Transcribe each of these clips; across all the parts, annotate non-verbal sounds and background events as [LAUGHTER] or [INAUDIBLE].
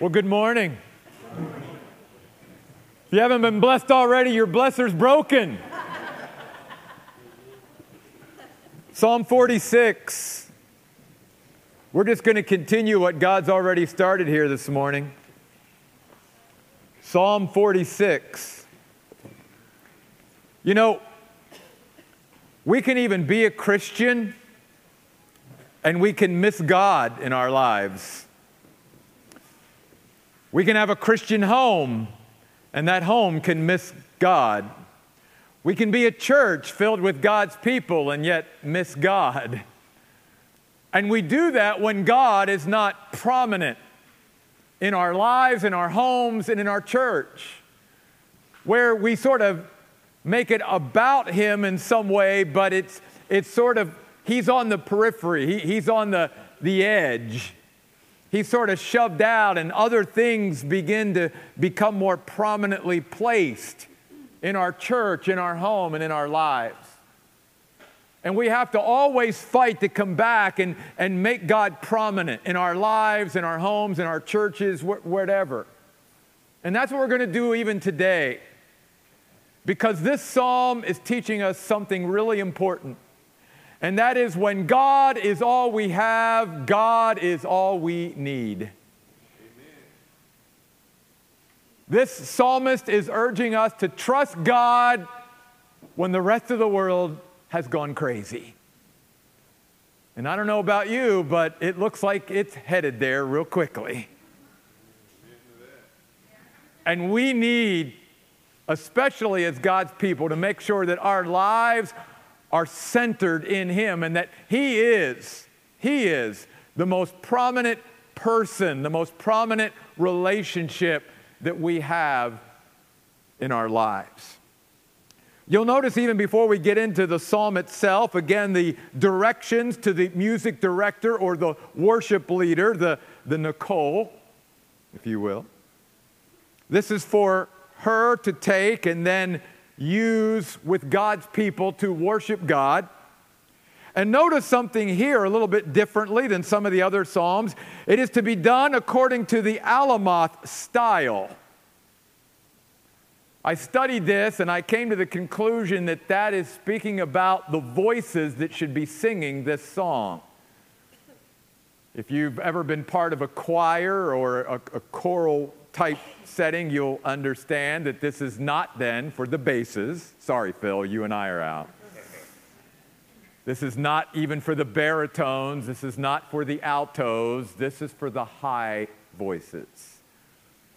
Well, good morning. If you haven't been blessed already, your blesser's broken. Psalm 46. We're just going to continue what God's already started here this morning. Psalm 46. You know, we can even be a Christian and we can miss God in our lives. We can have a Christian home, and that home can miss God. We can be a church filled with God's people and yet miss God. And we do that when God is not prominent in our lives, in our homes, and in our church, where we sort of make it about Him in some way, but it's, it's sort of, He's on the periphery, he, He's on the, the edge he's sort of shoved out, and other things begin to become more prominently placed in our church, in our home, and in our lives. And we have to always fight to come back and, and make God prominent in our lives, in our homes, in our churches, wh- whatever. And that's what we're going to do even today. Because this psalm is teaching us something really important and that is when God is all we have, God is all we need. Amen. This psalmist is urging us to trust God when the rest of the world has gone crazy. And I don't know about you, but it looks like it's headed there real quickly. And we need, especially as God's people, to make sure that our lives are centered in Him and that He is, He is the most prominent person, the most prominent relationship that we have in our lives. You'll notice, even before we get into the psalm itself, again, the directions to the music director or the worship leader, the, the Nicole, if you will. This is for her to take and then use with God's people to worship God. And notice something here a little bit differently than some of the other Psalms. It is to be done according to the Alamoth style. I studied this and I came to the conclusion that that is speaking about the voices that should be singing this song. If you've ever been part of a choir or a, a choral type setting, you'll understand that this is not then for the basses. Sorry, Phil, you and I are out. This is not even for the baritones. This is not for the altos. This is for the high voices.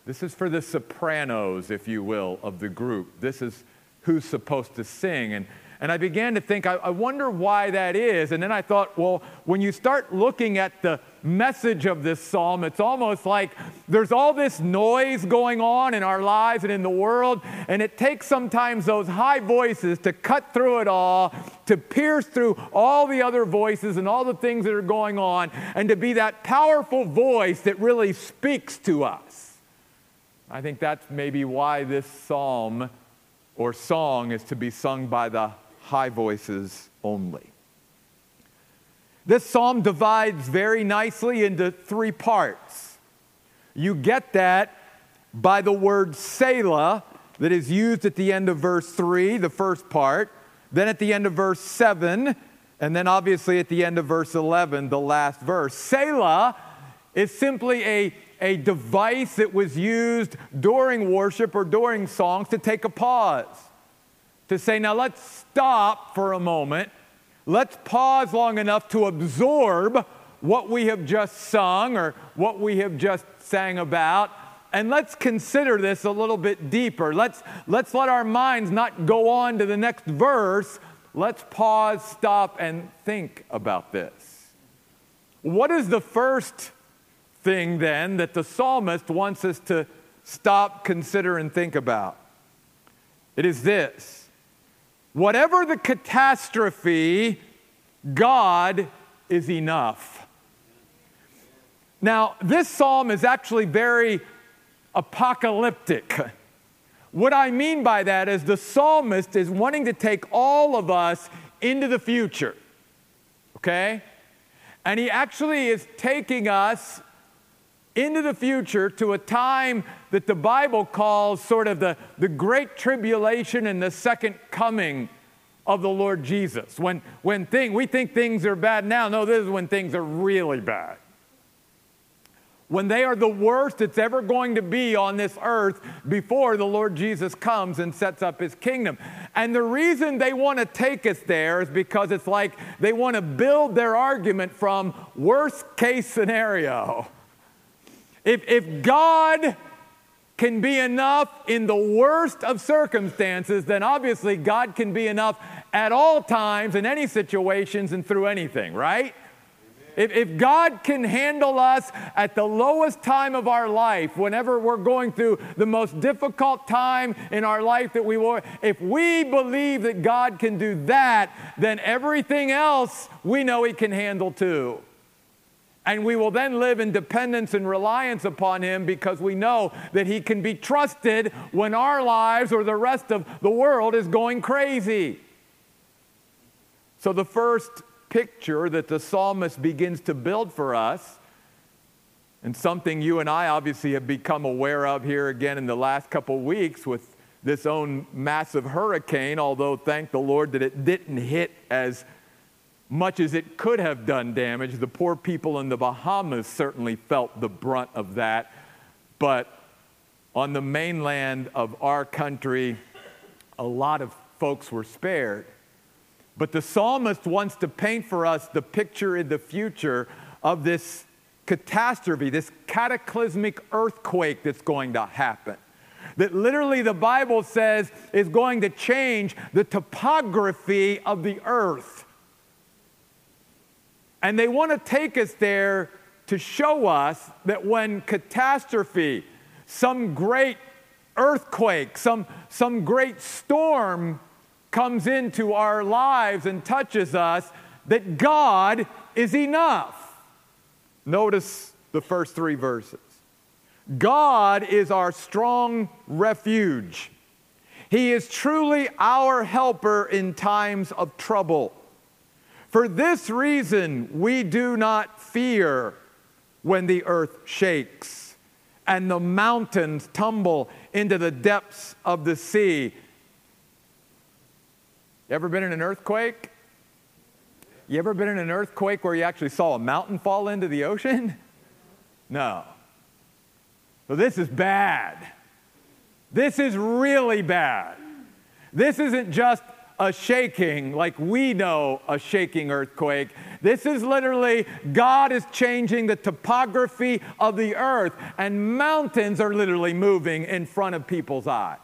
This is for the sopranos, if you will, of the group. This is who's supposed to sing. And and I began to think, I, I, wonder why that is. And then I thought, well, when you start looking at the message of this psalm, it's almost like there's all this noise going on in our lives and in the world. And it takes sometimes those high voices to cut through it all, to pierce through all the other voices and all the things that are going on, and to be that powerful voice that really speaks to us. I think that's maybe why this psalm or song is to be sung by the high voices only. This psalm divides very nicely into three parts. You get that by the word Selah that is used at the end of verse 3, the first part, then at the end of verse 7, and then obviously at the end of verse 11, the last verse. Selah is simply a, a device that was used during worship or during songs to take a pause to say, now let's stop for a moment. Let's pause long enough to absorb what we have just sung or what we have just sang about. And let's consider this a little bit deeper. Let's, let's let our minds not go on to the next verse. Let's pause, stop, and think about this. What is the first thing then that the psalmist wants us to stop, consider, and think about? It is this Whatever the catastrophe, God is enough. Now, this psalm is actually very apocalyptic. What I mean by that is the psalmist is wanting to take all of us into the future, okay? And he actually is taking us into the future to a time that the Bible calls sort of the, the great tribulation and the second coming of the Lord Jesus. When, when thing, we think things are bad now. No, this is when things are really bad when they are the worst it's ever going to be on this earth before the Lord Jesus comes and sets up his kingdom. And the reason they want to take us there is because it's like they want to build their argument from worst case scenario. If, if God can be enough in the worst of circumstances, then obviously God can be enough at all times, in any situations, and through anything, right? If, if God can handle us at the lowest time of our life, whenever we're going through the most difficult time in our life that we will, if we believe that God can do that, then everything else we know He can handle too. And we will then live in dependence and reliance upon Him because we know that He can be trusted when our lives or the rest of the world is going crazy. So, the first picture that the psalmist begins to build for us, and something you and I obviously have become aware of here again in the last couple weeks with this own massive hurricane, although thank the Lord that it didn't hit as much as it could have done damage. The poor people in the Bahamas certainly felt the brunt of that. But on the mainland of our country, a lot of folks were spared. But the psalmist wants to paint for us the picture in the future of this catastrophe, this cataclysmic earthquake that's going to happen. That literally the Bible says is going to change the topography of the earth. And they want to take us there to show us that when catastrophe, some great earthquake, some, some great storm comes into our lives and touches us, that God is enough. Notice the first three verses. God is our strong refuge. He is truly our helper in times of trouble. For this reason, we do not fear when the earth shakes and the mountains tumble into the depths of the sea. You ever been in an earthquake? You ever been in an earthquake where you actually saw a mountain fall into the ocean? No. So this is bad. This is really bad. This isn't just a shaking like we know a shaking earthquake. This is literally God is changing the topography of the earth, and mountains are literally moving in front of people's eyes.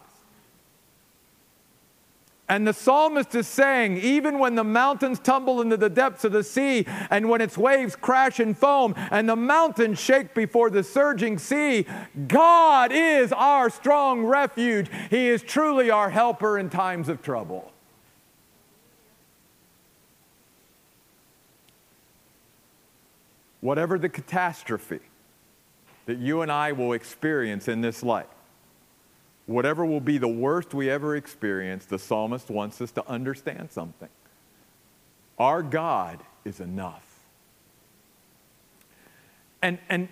And the psalmist is saying, even when the mountains tumble into the depths of the sea, and when its waves crash and foam, and the mountains shake before the surging sea, God is our strong refuge. He is truly our helper in times of trouble. Whatever the catastrophe that you and I will experience in this life, whatever will be the worst we ever experience, the psalmist wants us to understand something. Our God is enough. And, and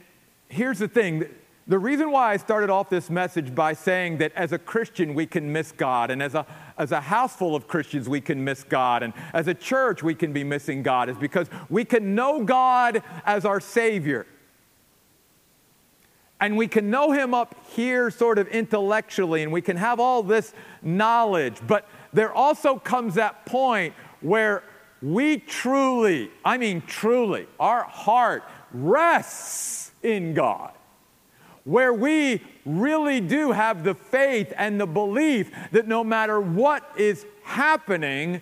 here's the thing the reason why I started off this message by saying that as a Christian we can miss God, and as a, as a house full of Christians we can miss God, and as a church we can be missing God, is because we can know God as our Savior. And we can know him up here sort of intellectually and we can have all this knowledge. But there also comes that point where we truly i mean truly our heart rests in god where we really do have the faith and the belief that no matter what is happening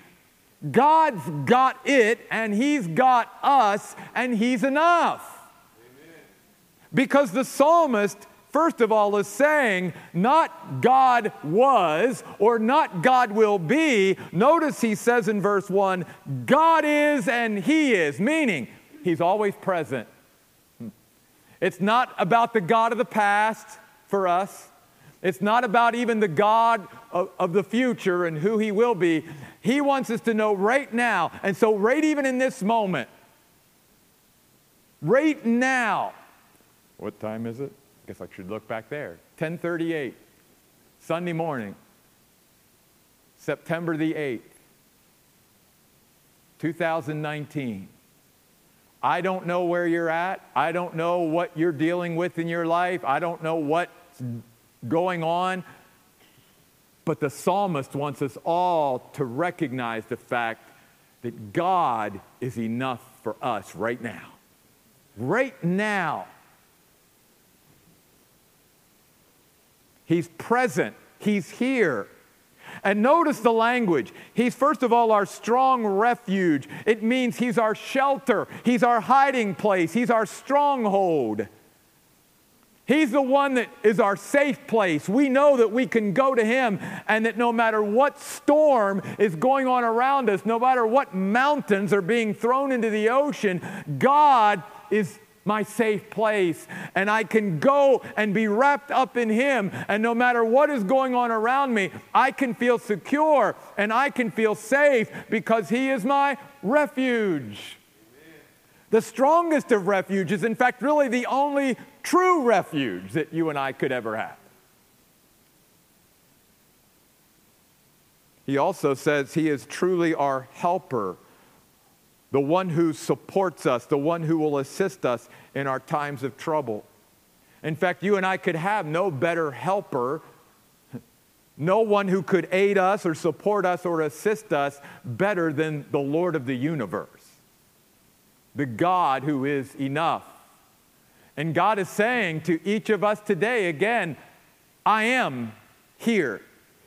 god's got it and he's got us and he's enough because the psalmist, first of all, is saying, not God was or not God will be. Notice he says in verse 1, God is and he is, meaning he's always present. It's not about the God of the past for us. It's not about even the God of, of, the future and who He will be. He wants us to know right now. And so, right even in this moment, right now, What time is it? I guess I should look back there. 1038, Sunday morning, September the 8th, 2019. I don't know where you're at. I don't know what you're dealing with in your life. I don't know what's going on. But the psalmist wants us all to recognize the fact that God is enough for us right now. Right now. He's present, He's here. And notice the language. He's, first of all, our strong refuge. It means He's our shelter, He's our hiding place, He's our stronghold. He's the one that is our safe place. We know that we can go to Him and that no matter what storm is going on around us, no matter what mountains are being thrown into the ocean, God is my safe place. And I can go and be wrapped up in Him. And no matter what is going on around me, I can feel secure and I can feel safe because He is my refuge. The strongest of refuges, in fact, really the only true refuge that you and I could ever have. He also says he is truly our helper the one who supports us, the one who will assist us in our times of trouble. In fact, you and I could have no better helper, no one who could aid us or support us or assist us better than the Lord of the universe, the God who is enough. And God is saying to each of us today again, I am here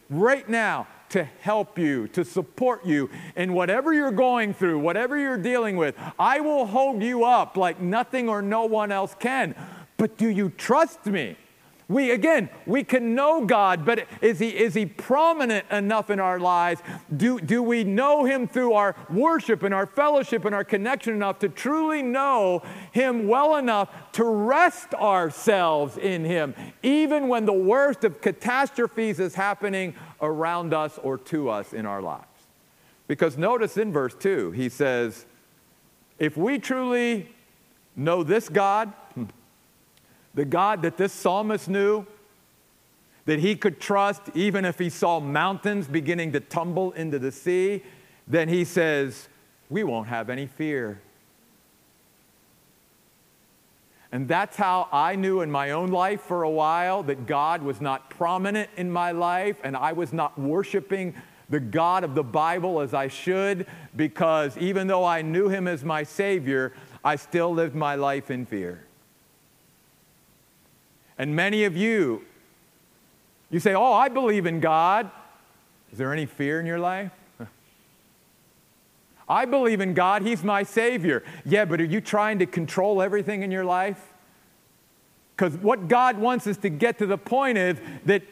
right now to help you, to support you in whatever you're going through, whatever you're dealing with. I will hold you up like nothing or no one else can. But do you trust me? We, again, we can know God, but is he, is he prominent enough in our lives? Do, do we know Him through our worship and our fellowship and our connection enough to truly know Him well enough to rest ourselves in Him, even when the worst of catastrophes is happening around us or to us in our lives? Because notice in verse 2, he says, if we truly know this God, [LAUGHS] the God that this psalmist knew, that he could trust even if he saw mountains beginning to tumble into the sea, then he says, We won't have any fear. And that's how I knew in my own life for a while that God was not prominent in my life and I was not worshiping the God of the Bible as I should because even though I knew him as my Savior, I still lived my life in fear. And many of you, you say, Oh, I believe in God. Is there any fear in your life? I believe in God. He's my Savior. Yeah, but are you trying to control everything in your life? Because what God wants us to get to the point is that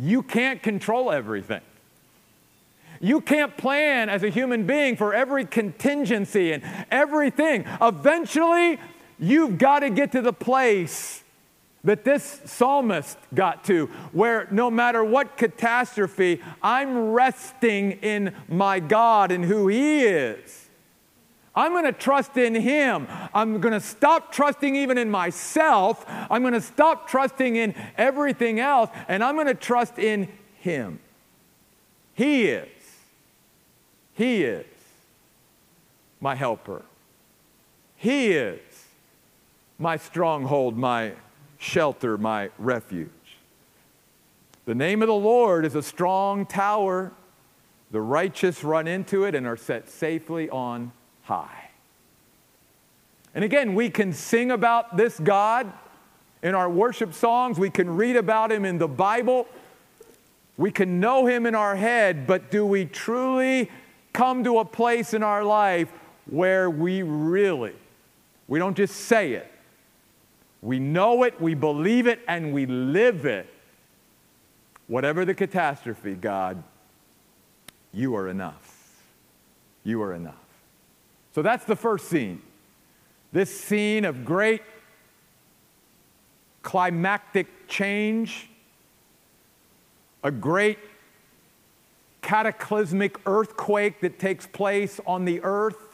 you can't control everything. You can't plan as a human being for every contingency and everything. Eventually, you've got to get to the place that this psalmist got to, where no matter what catastrophe, I'm resting in my God and who He is. I'm going to trust in Him. I'm going to stop trusting even in myself. I'm going to stop trusting in everything else, and I'm going to trust in Him. He is. He is my helper. He is my stronghold, my shelter, my refuge. The name of the Lord is a strong tower. The righteous run into it and are set safely on high. And again, we can sing about this God in our worship songs, we can read about him in the Bible, we can know him in our head, but do we truly come to a place in our life where we really, we don't just say it, we know it, we believe it, and we live it. Whatever the catastrophe, God, you are enough. You are enough. So that's the first scene. This scene of great climactic change, a great cataclysmic earthquake that takes place on the earth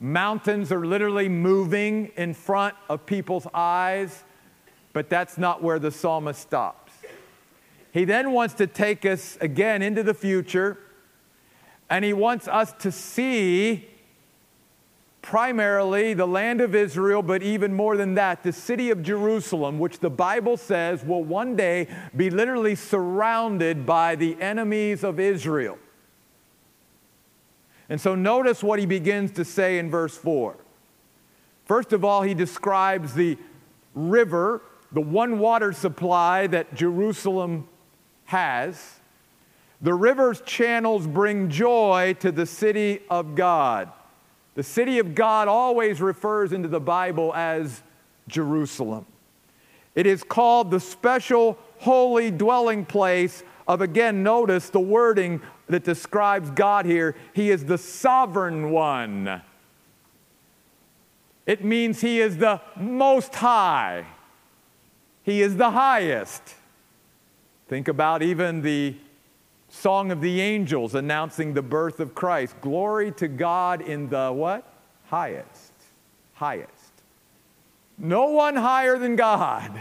Mountains are literally moving in front of people's eyes, but that's not where the psalmist stops. He then wants to take us again into the future, and he wants us to see primarily the land of Israel, but even more than that, the city of Jerusalem, which the Bible says will one day be literally surrounded by the enemies of Israel. And so notice what he begins to say in verse 4. First of all, he describes the river, the one water supply that Jerusalem has. The river's channels bring joy to the city of God. The city of God always refers into the Bible as Jerusalem. It is called the special holy dwelling place of, again, notice the wording that describes God here. He is the sovereign one. It means He is the most high, He is the highest. Think about even the Song of the Angels announcing the birth of Christ. Glory to God in the what? Highest. Highest. No one higher than God.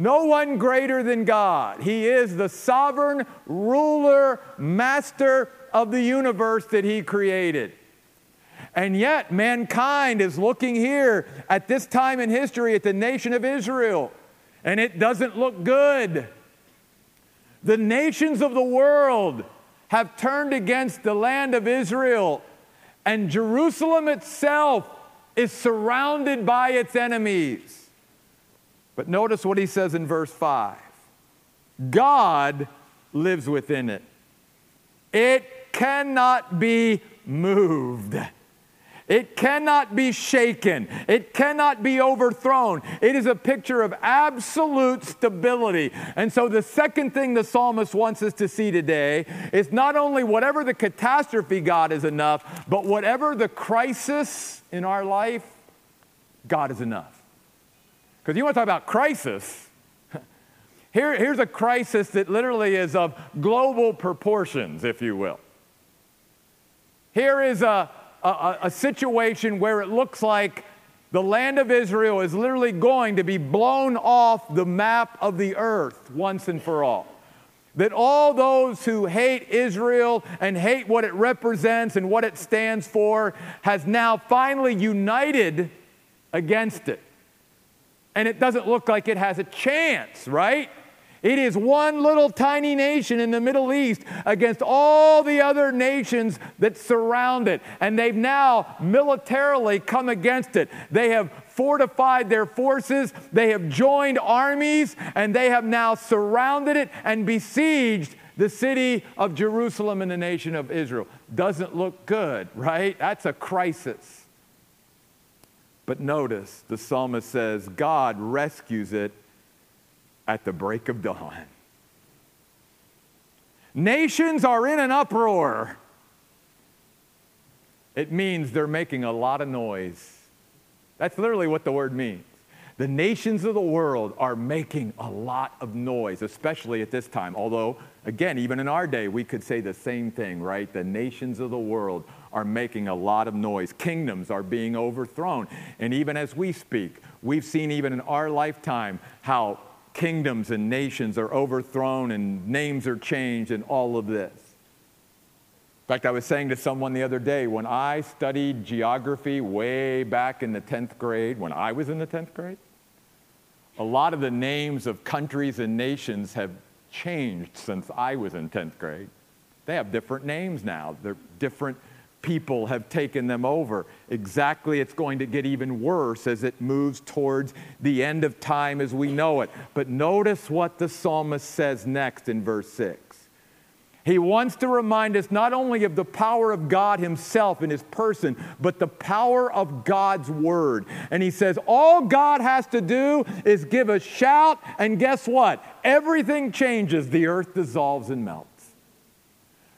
No one greater than God. He is the sovereign ruler, master of the universe that He created. And yet, mankind is looking here at this time in history at the nation of Israel, and it doesn't look good. The nations of the world have turned against the land of Israel, and Jerusalem itself is surrounded by its enemies. But notice what he says in verse 5 God lives within it, it cannot be moved. It cannot be shaken. It cannot be overthrown. It is a picture of absolute stability. And so, the second thing the psalmist wants us to see today is not only whatever the catastrophe, God is enough, but whatever the crisis in our life, God is enough. Because you want to talk about crisis. [LAUGHS] Here, here's a crisis that literally is of global proportions, if you will. Here is a, a, a situation where it looks like the land of Israel is literally going to be blown off the map of the earth once and for all. That all those who hate Israel and hate what it represents and what it stands for has now finally united against it and it doesn't look like it has a chance, right? It is one little tiny nation in the Middle East against all the other nations that surround it. And they've now militarily come against it. They have fortified their forces, they have joined armies, and they have now surrounded it and besieged the city of Jerusalem and the nation of Israel. Doesn't look good, right? That's a crisis. But notice the psalmist says, God rescues it at the break of dawn. Nations are in an uproar. It means they're making a lot of noise. That's literally what the word means. The nations of the world are making a lot of noise, especially at this time. Although, again, even in our day, we could say the same thing, right? The nations of the world are making a lot of noise. Kingdoms are being overthrown. And even as we speak, we've seen even in our lifetime how kingdoms and nations are overthrown and names are changed and all of this. In fact, I was saying to someone the other day, when I studied geography way back in the 10th grade, when I was in the 10th grade, a lot of the names of countries and nations have changed since I was in 10th grade. They have different names now. They're different people have taken them over. Exactly, it's going to get even worse as it moves towards the end of time as we know it. But notice what the psalmist says next in verse 6. He wants to remind us not only of the power of God Himself in His person, but the power of God's Word. And He says, All God has to do is give a shout, and guess what? Everything changes. The earth dissolves and melts.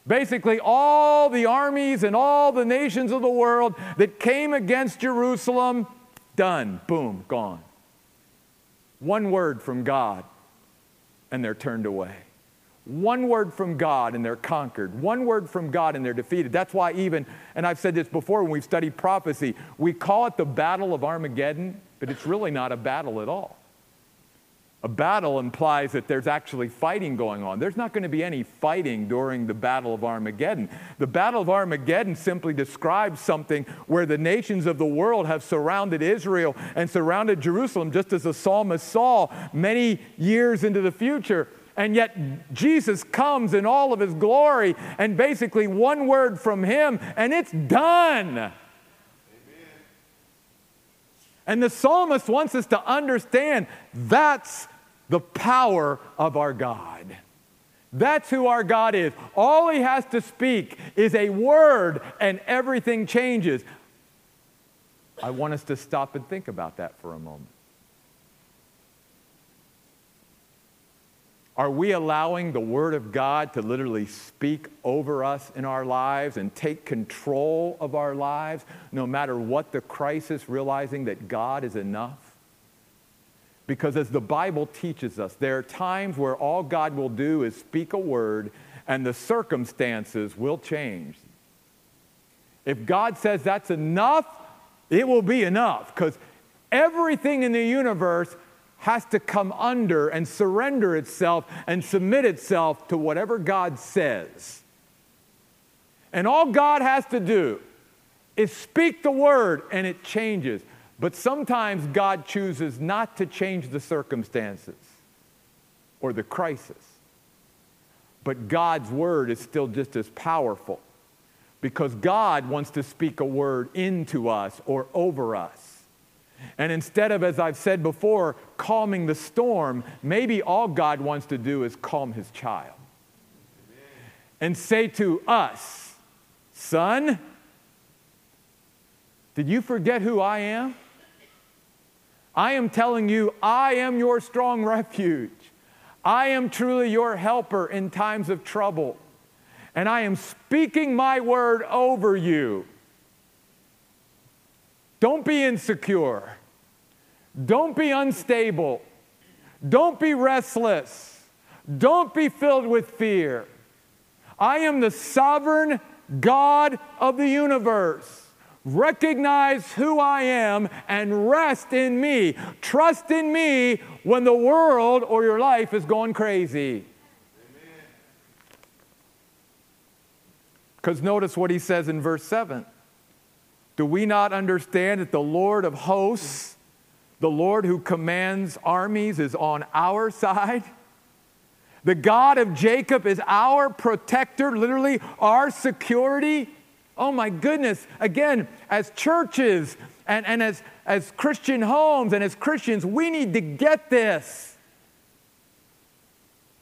Basically, all the armies and all the nations of the world that came against Jerusalem, done, boom, gone. One word from God, and they're turned away. One word from God and they're conquered. One word from God and they're defeated. That's why, even, and I've said this before when we've studied prophecy, we call it the Battle of Armageddon, but it's really not a battle at all. A battle implies that there's actually fighting going on. There's not going to be any fighting during the Battle of Armageddon. The Battle of Armageddon simply describes something where the nations of the world have surrounded Israel and surrounded Jerusalem, just as the psalmist saw many years into the future. And yet, Jesus comes in all of his glory, and basically, one word from him, and it's done. And the psalmist wants us to understand that's the power of our God. That's who our God is. All he has to speak is a word, and everything changes. I want us to stop and think about that for a moment. Are we allowing the Word of God to literally speak over us in our lives and take control of our lives, no matter what the crisis, realizing that God is enough? Because as the Bible teaches us, there are times where all God will do is speak a word and the circumstances will change. If God says that's enough, it will be enough because everything in the universe has to come under and surrender itself and submit itself to whatever God says. And all God has to do is speak the word and it changes. But sometimes God chooses not to change the circumstances or the crisis. But God's word is still just as powerful because God wants to speak a word into us or over us. And instead of, as I've said before, calming the storm, maybe all God wants to do is calm his child. And say to us, son, did you forget who I am? I am telling you, I am your strong refuge. I am truly your helper in times of trouble. And I am speaking my word over you. Don't be insecure. Don't be unstable. Don't be restless. Don't be filled with fear. I am the sovereign God of the universe. Recognize who I am and rest in me. Trust in me when the world or your life is going crazy. Because notice what he says in verse 7. Do we not understand that the Lord of hosts, the Lord who commands armies, is on our side? The God of Jacob is our protector, literally our security. Oh my goodness. Again, as churches and, and as, as Christian homes and as Christians, we need to get this.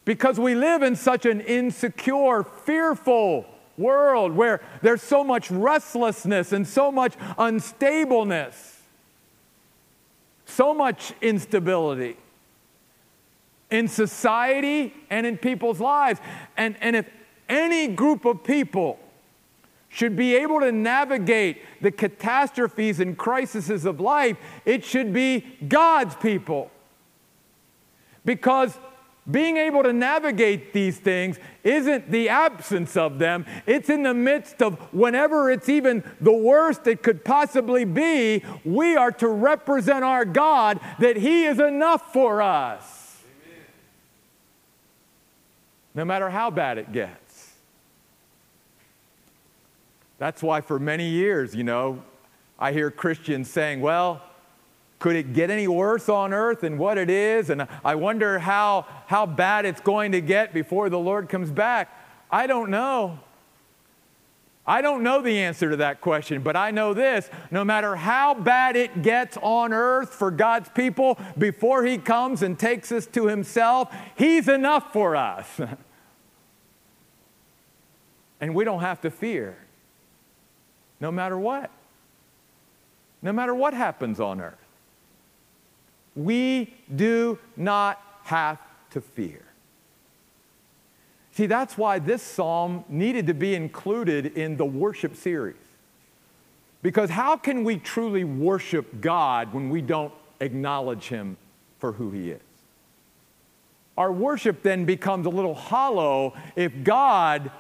Because we live in such an insecure, fearful, world where there's so much restlessness and so much unstableness, so much instability in society and in people's lives. And, and if any group of people should be able to navigate the catastrophes and crises of life, it should be God's people. Because being able to navigate these things isn't the absence of them, it's in the midst of whenever it's even the worst it could possibly be, we are to represent our God that He is enough for us. Amen. No matter how bad it gets. That's why for many years, you know, I hear Christians saying, well, could it get any worse on earth than what it is? And I wonder how, how bad it's going to get before the Lord comes back. I don't know. I don't know the answer to that question, but I know this no matter how bad it gets on earth for God's people before He comes and takes us to Himself, He's enough for us. [LAUGHS] and we don't have to fear, no matter what. No matter what happens on earth. We do not have to fear. See, that's why this psalm needed to be included in the worship series. Because how can we truly worship God when we don't acknowledge Him for who He is? our worship then becomes a little hollow if God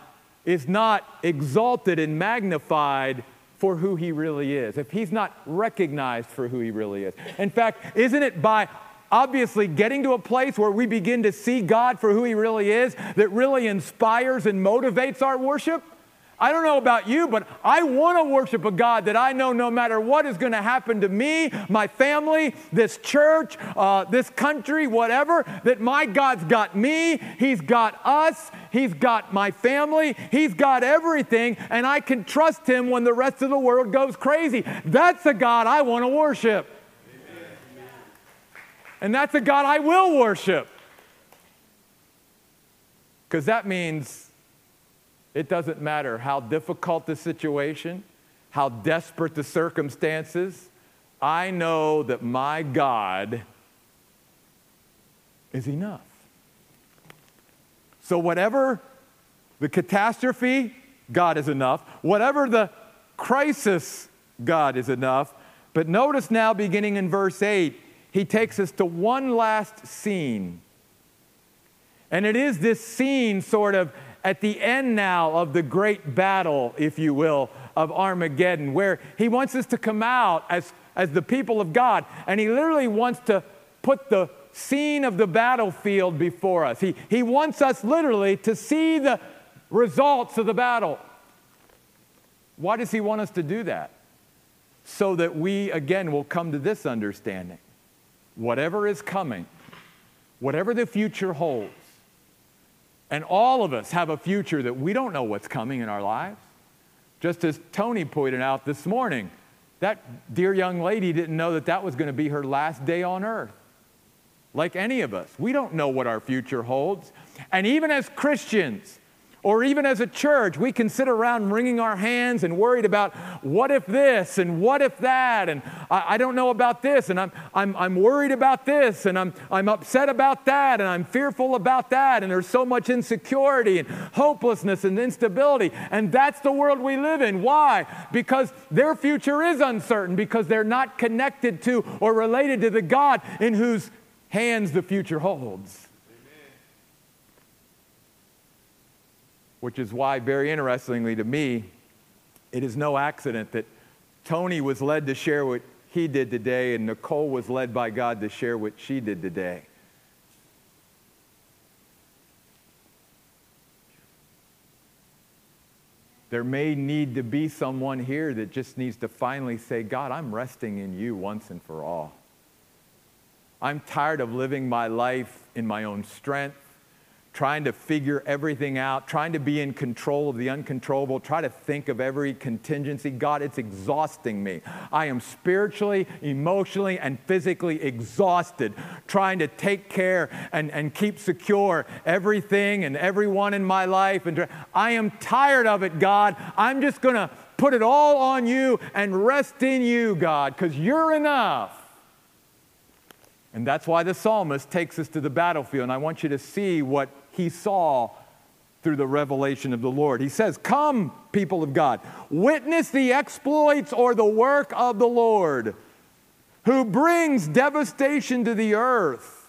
is not exalted and magnified for who he really is, if he's not recognized for who he really is. In fact, isn't it by obviously getting to a place where we begin to see God for who he really is that really inspires and motivates our worship? I don't know about you, but I want to worship a God that I know no matter what is going to happen to me, my family, this church, uh, this country, whatever, that my God's got me, He's got us, He's got my family, He's got everything, and I can trust Him when the rest of the world goes crazy. That's a God I want to worship. And that's a God I will worship. Because that means it doesn't matter how difficult the situation, how desperate the circumstances. I know that my God is enough. So, whatever the catastrophe, God is enough. Whatever the crisis, God is enough. But notice now, beginning in verse 8, he takes us to one last scene. And it is this scene, sort of, at the end now of the great battle, if you will, of Armageddon, where he wants us to come out as, as the people of God. And he literally wants to put the scene of the battlefield before us. He, he wants us literally to see the results of the battle. Why does he want us to do that? So that we, again, will come to this understanding. Whatever is coming, whatever the future holds, and all of us have a future that we don't know what's coming in our lives. Just as Tony pointed out this morning, that dear young lady didn't know that that was going to be her last day on earth. Like any of us, we don't know what our future holds. And even as Christians, or even as a church, we can sit around wringing our hands and worried about what if this and what if that, and I, I, don't know about this, and I'm, I'm, I'm worried about this, and I'm, I'm upset about that, and I'm fearful about that, and there's so much insecurity and hopelessness and instability. And that's the world we live in. Why? Because their future is uncertain, because they're not connected to or related to the God in whose hands the future holds. Which is why, very interestingly to me, it is no accident that Tony was led to share what he did today, and Nicole was led by God to share what she did today. There may need to be someone here that just needs to finally say, God, I'm resting in you once and for all. I'm tired of living my life in my own strength trying to figure everything out, trying to be in control of the uncontrollable, try to think of every contingency. God, it's exhausting me. I am spiritually, emotionally, and physically exhausted trying to take care and, and keep secure everything and everyone in my life. And I am tired of it, God. I'm just going to put it all on you and rest in you, God, because you're enough. And that's why the psalmist takes us to the battlefield. And I want you to see what he saw through the revelation of the Lord. He says, Come, people of God, witness the exploits or the work of the Lord, who brings devastation to the earth.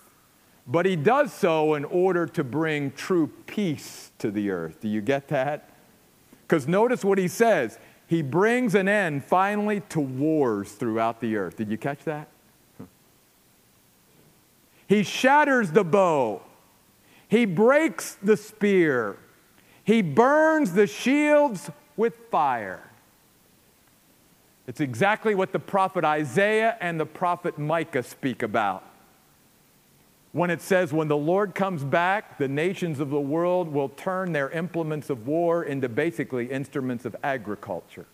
But he does so in order to bring true peace to the earth. Do you get that? Because notice what he says. He brings an end finally to wars throughout the earth. Did you catch that? He shatters the bow he breaks the spear. He burns the shields with fire. It's exactly what the prophet Isaiah and the prophet Micah speak about. When it says, when the Lord comes back, the nations of the world will turn their implements of war into basically instruments of agriculture.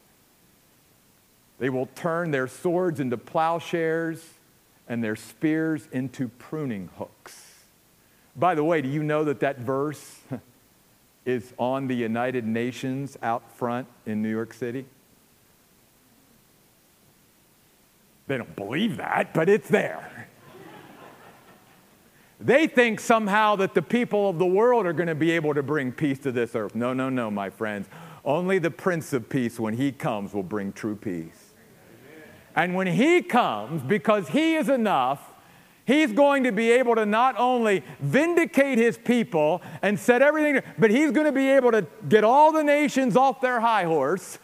They will turn their swords into plowshares and their spears into pruning hooks. By the way, do you know that that verse [LAUGHS] is on the United Nations out front in New York City? They don't believe that, but it's there. [LAUGHS] they think somehow that the people of the world are going to be able to bring peace to this earth. No, no, no, my friends. Only the Prince of Peace, when he comes, will bring true peace. And when he comes, because he is enough, He's going to be able to not only vindicate his people and set everything, but he's going to be able to get all the nations off their high horse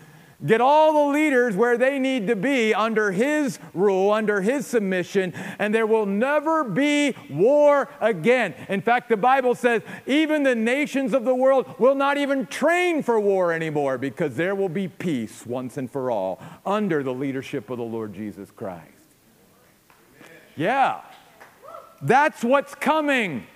Get all the leaders where they need to be under His rule, under His submission, and there will never be war again. In fact, the Bible says even the nations of the world will not even train for war anymore because there will be peace once and for all under the leadership of the Lord Jesus Christ. Yeah, that's what's coming.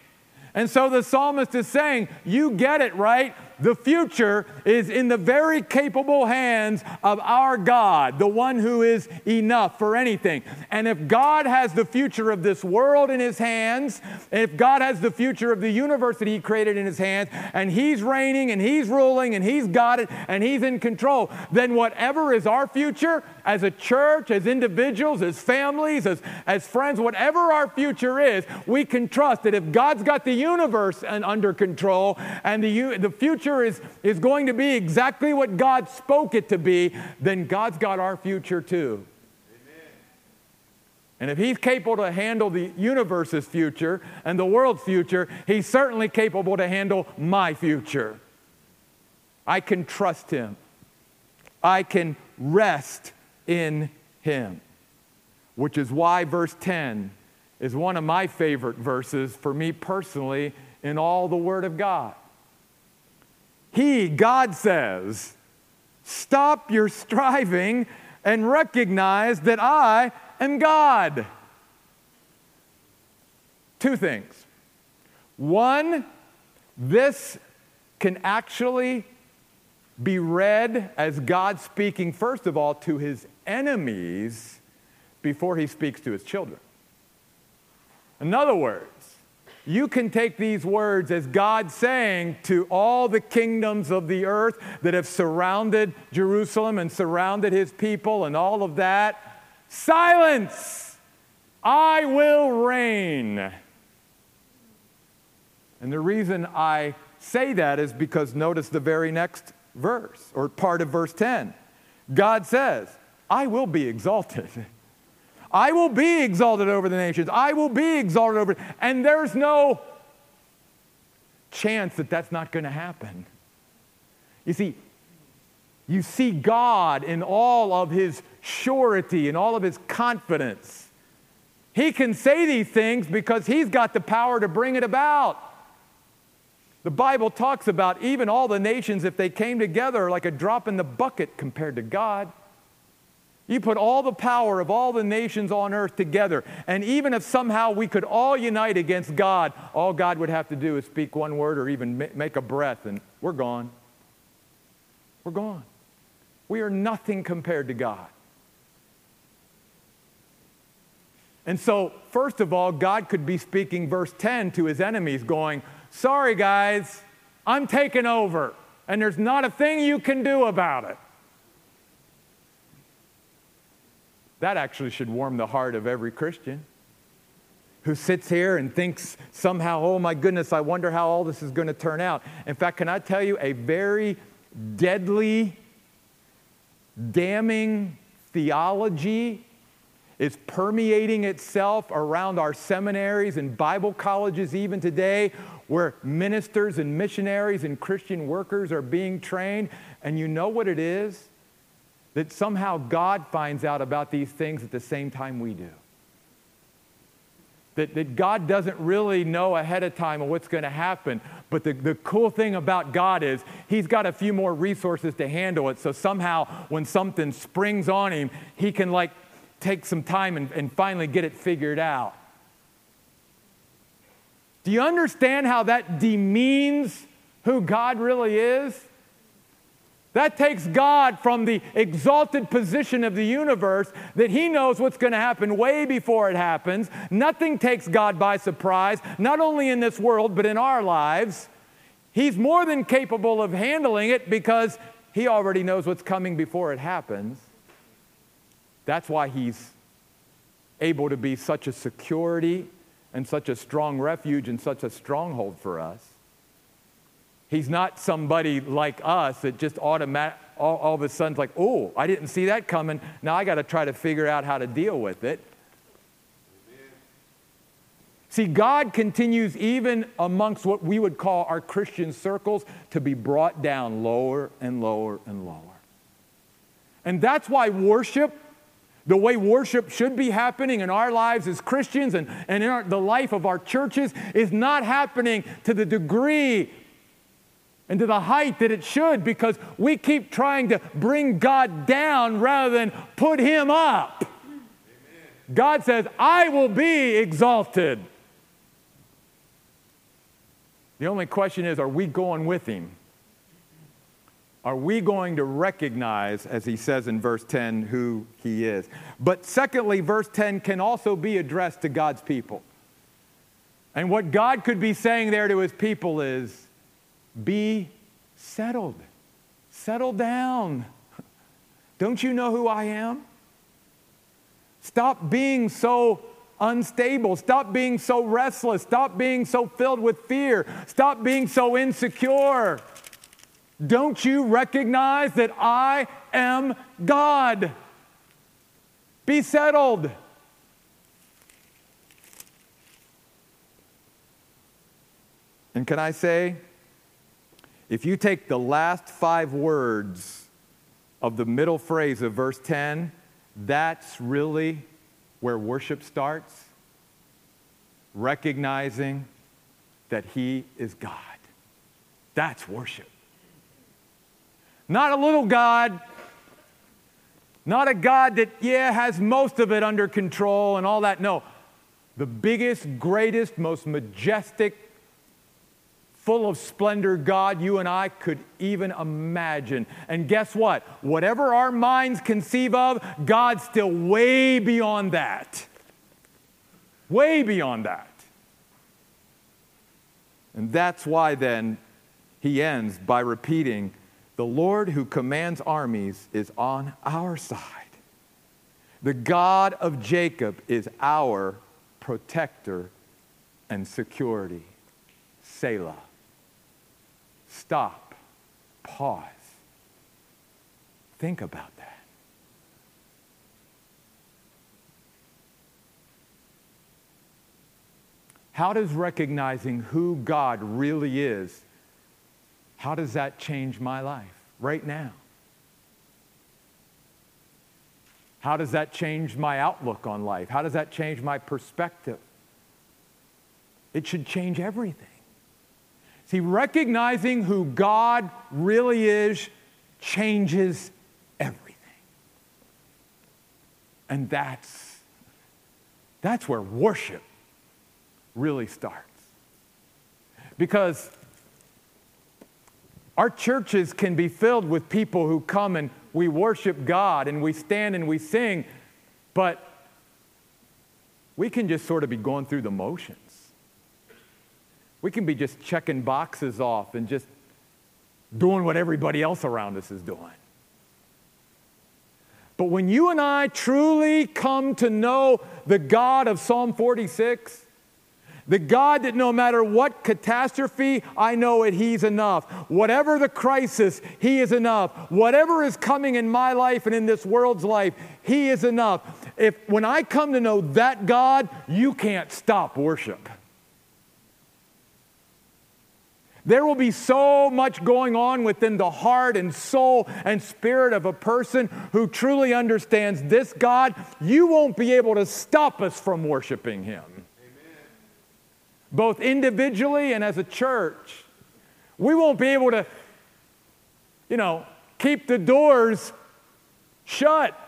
And so the psalmist is saying, You get it, right? The future is in the very capable hands of our God, the one who is enough for anything. And if God has the future of this world in his hands, if God has the future of the universe that he created in his hands, and he's reigning and he's ruling and he's got it and he's in control, then whatever is our future as a church, as individuals, as families, as, as friends, whatever our future is, we can trust that if God's got the universe under control and the, the future future is, is going to be exactly what God spoke it to be, then God's got our future too. Amen. And if he's capable to handle the universe's future and the world's future, he's certainly capable to handle my future. I can trust him. I can rest in him. Which is why verse 10 is one of my favorite verses for me personally in all the Word of God. He, God says, stop your striving and recognize that I am God. Two things. One, this can actually be read as God speaking, first of all, to his enemies before he speaks to his children. In other words, you can take these words as God saying to all the kingdoms of the earth that have surrounded Jerusalem and surrounded his people and all of that silence! I will reign. And the reason I say that is because notice the very next verse or part of verse 10. God says, I will be exalted. [LAUGHS] I will be exalted over the nations. I will be exalted over. And there's no chance that that's not going to happen. You see, you see God in all of his surety and all of his confidence. He can say these things because he's got the power to bring it about. The Bible talks about even all the nations, if they came together, like a drop in the bucket compared to God. You put all the power of all the nations on earth together, and even if somehow we could all unite against God, all God would have to do is speak one word or even make a breath, and we're gone. We're gone. We are nothing compared to God. And so, first of all, God could be speaking, verse 10, to his enemies, going, Sorry, guys, I'm taking over, and there's not a thing you can do about it. That actually should warm the heart of every Christian who sits here and thinks somehow, oh my goodness, I wonder how all this is going to turn out. In fact, can I tell you a very deadly, damning theology is permeating itself around our seminaries and Bible colleges even today, where ministers and missionaries and Christian workers are being trained. And you know what it is? That somehow God finds out about these things at the same time we do. That, that God doesn't really know ahead of time of what's going to happen. But the, the cool thing about God is He's got a few more resources to handle it. So somehow, when something springs on Him, He can like take some time and, and finally get it figured out. Do you understand how that demeans who God really is? That takes God from the exalted position of the universe that He knows what's going to happen way before it happens. Nothing takes God by surprise, not only in this world, but in our lives. He's more than capable of handling it because He already knows what's coming before it happens. That's why He's able to be such a security and such a strong refuge and such a stronghold for us. He's not somebody like us that just automatic, all, all of a sudden like, oh, I didn't see that coming. Now I got to try to figure out how to deal with it. See, God continues, even amongst what we would call our Christian circles, to be brought down lower and lower and lower. And that's why worship, the way worship should be happening in our lives as Christians and, and in our, the life of our churches, is not happening to the degree and to the height that it should because we keep trying to bring God down rather than put him up. Amen. God says, I will be exalted. The only question is are we going with him? Are we going to recognize, as he says in verse 10, who he is? But secondly, verse 10 can also be addressed to God's people. And what God could be saying there to his people is be settled, settle down. Don't you know who I am? Stop being so unstable. Stop being so restless. Stop being so filled with fear. Stop being so insecure. Don't you recognize that I am God? Be settled. And can I say, if you take the last five words of the middle phrase of verse 10, that's really where worship starts recognizing that He is God. That's worship. Not a little God, not a God that, yeah, has most of it under control and all that. No, the biggest, greatest, most majestic, full of splendor God you and I could even imagine. And guess what? Whatever our minds conceive of, God's still way beyond that. Way beyond that. And that's why then he ends by repeating, The Lord who commands armies is on our side. The God of Jacob is our protector and security. Selah. Stop. Pause. Think about that. How does recognizing who God really is, how does that change my life right now? How does that change my outlook on life? How does that change my perspective? It should change everything. See, recognizing who God really is changes everything. And that's, that's where worship really starts. Because our churches can be filled with people who come and we worship God and we stand and we sing, but we can just sort of be going through the motions. We can be just checking boxes off and just doing what everybody else around us is doing. But when you and I truly come to know the God of Psalm 46, the God that no matter what catastrophe, I know it, He's enough. Whatever the crisis, He is enough. Whatever is coming in my life and in this world's life, He is enough. If when I come to know that God, you can't stop worship. There will be so much going on within the heart and soul and spirit of a person who truly understands this God. You won't be able to stop us from worshiping Him, Amen. both individually and as a church. We won't be able to, you know, keep the doors shut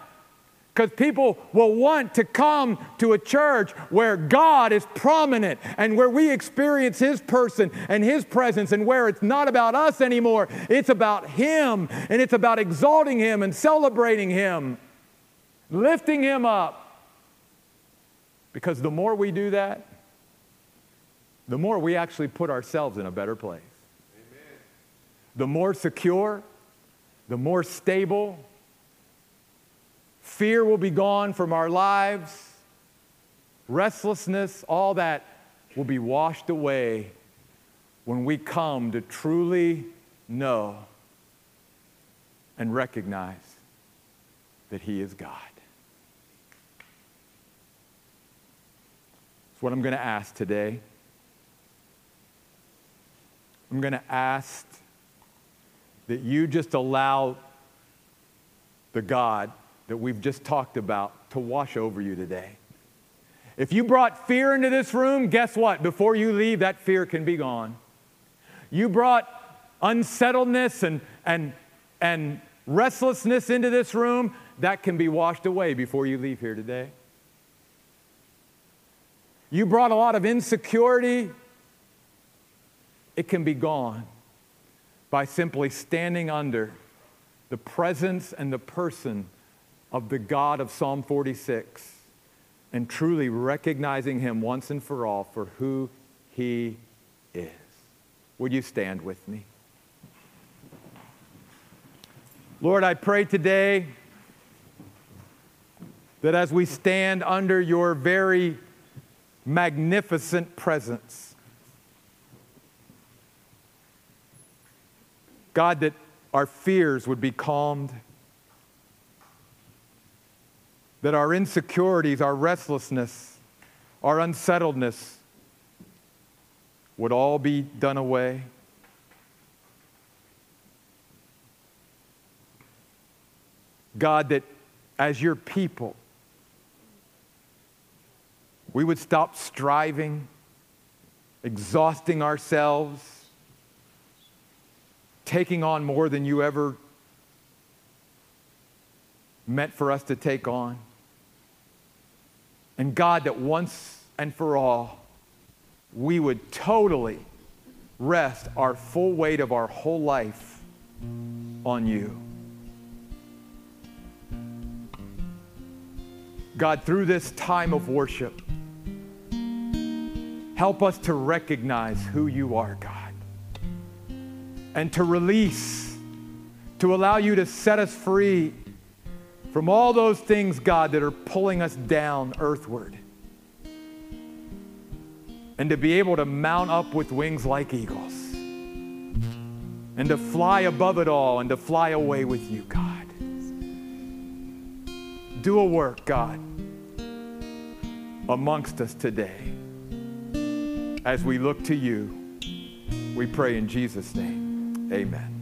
because people will want to come to a church where God is prominent and where we experience His person and His presence and where it's not about us anymore. It's about Him and it's about exalting Him and celebrating Him, lifting Him up. Because the more we do that, the more we actually put ourselves in a better place. Amen. The more secure, the more stable, Fear will be gone from our lives. Restlessness, all that will be washed away when we come to truly know and recognize that He is God. That's what I'm going to ask today. I'm going to ask that you just allow the God that we've just talked about to wash over you today. If you brought fear into this room, guess what? Before you leave, that fear can be gone. You brought unsettledness and, and, and restlessness into this room, that can be washed away before you leave here today. You brought a lot of insecurity, it can be gone by simply standing under the presence and the person of the God of Psalm 46 and truly recognizing Him once and for all for who He is. Would you stand with me? Lord, I pray today that as we stand under your very magnificent presence, God, that our fears would be calmed that our insecurities, our restlessness, our unsettledness would all be done away. God, that as your people, we would stop striving, exhausting ourselves, taking on more than you ever meant for us to take on. And God, that once and for all, we would totally rest our full weight of our whole life on you. God, through this time of worship, help us to recognize who you are, God, and to release, to allow you to set us free from all those things, God, that are pulling us down earthward. And to be able to mount up with wings like eagles. And to fly above it all and to fly away with you, God. Do a work, God, amongst us today. As we look to you, we pray in Jesus' name. Amen.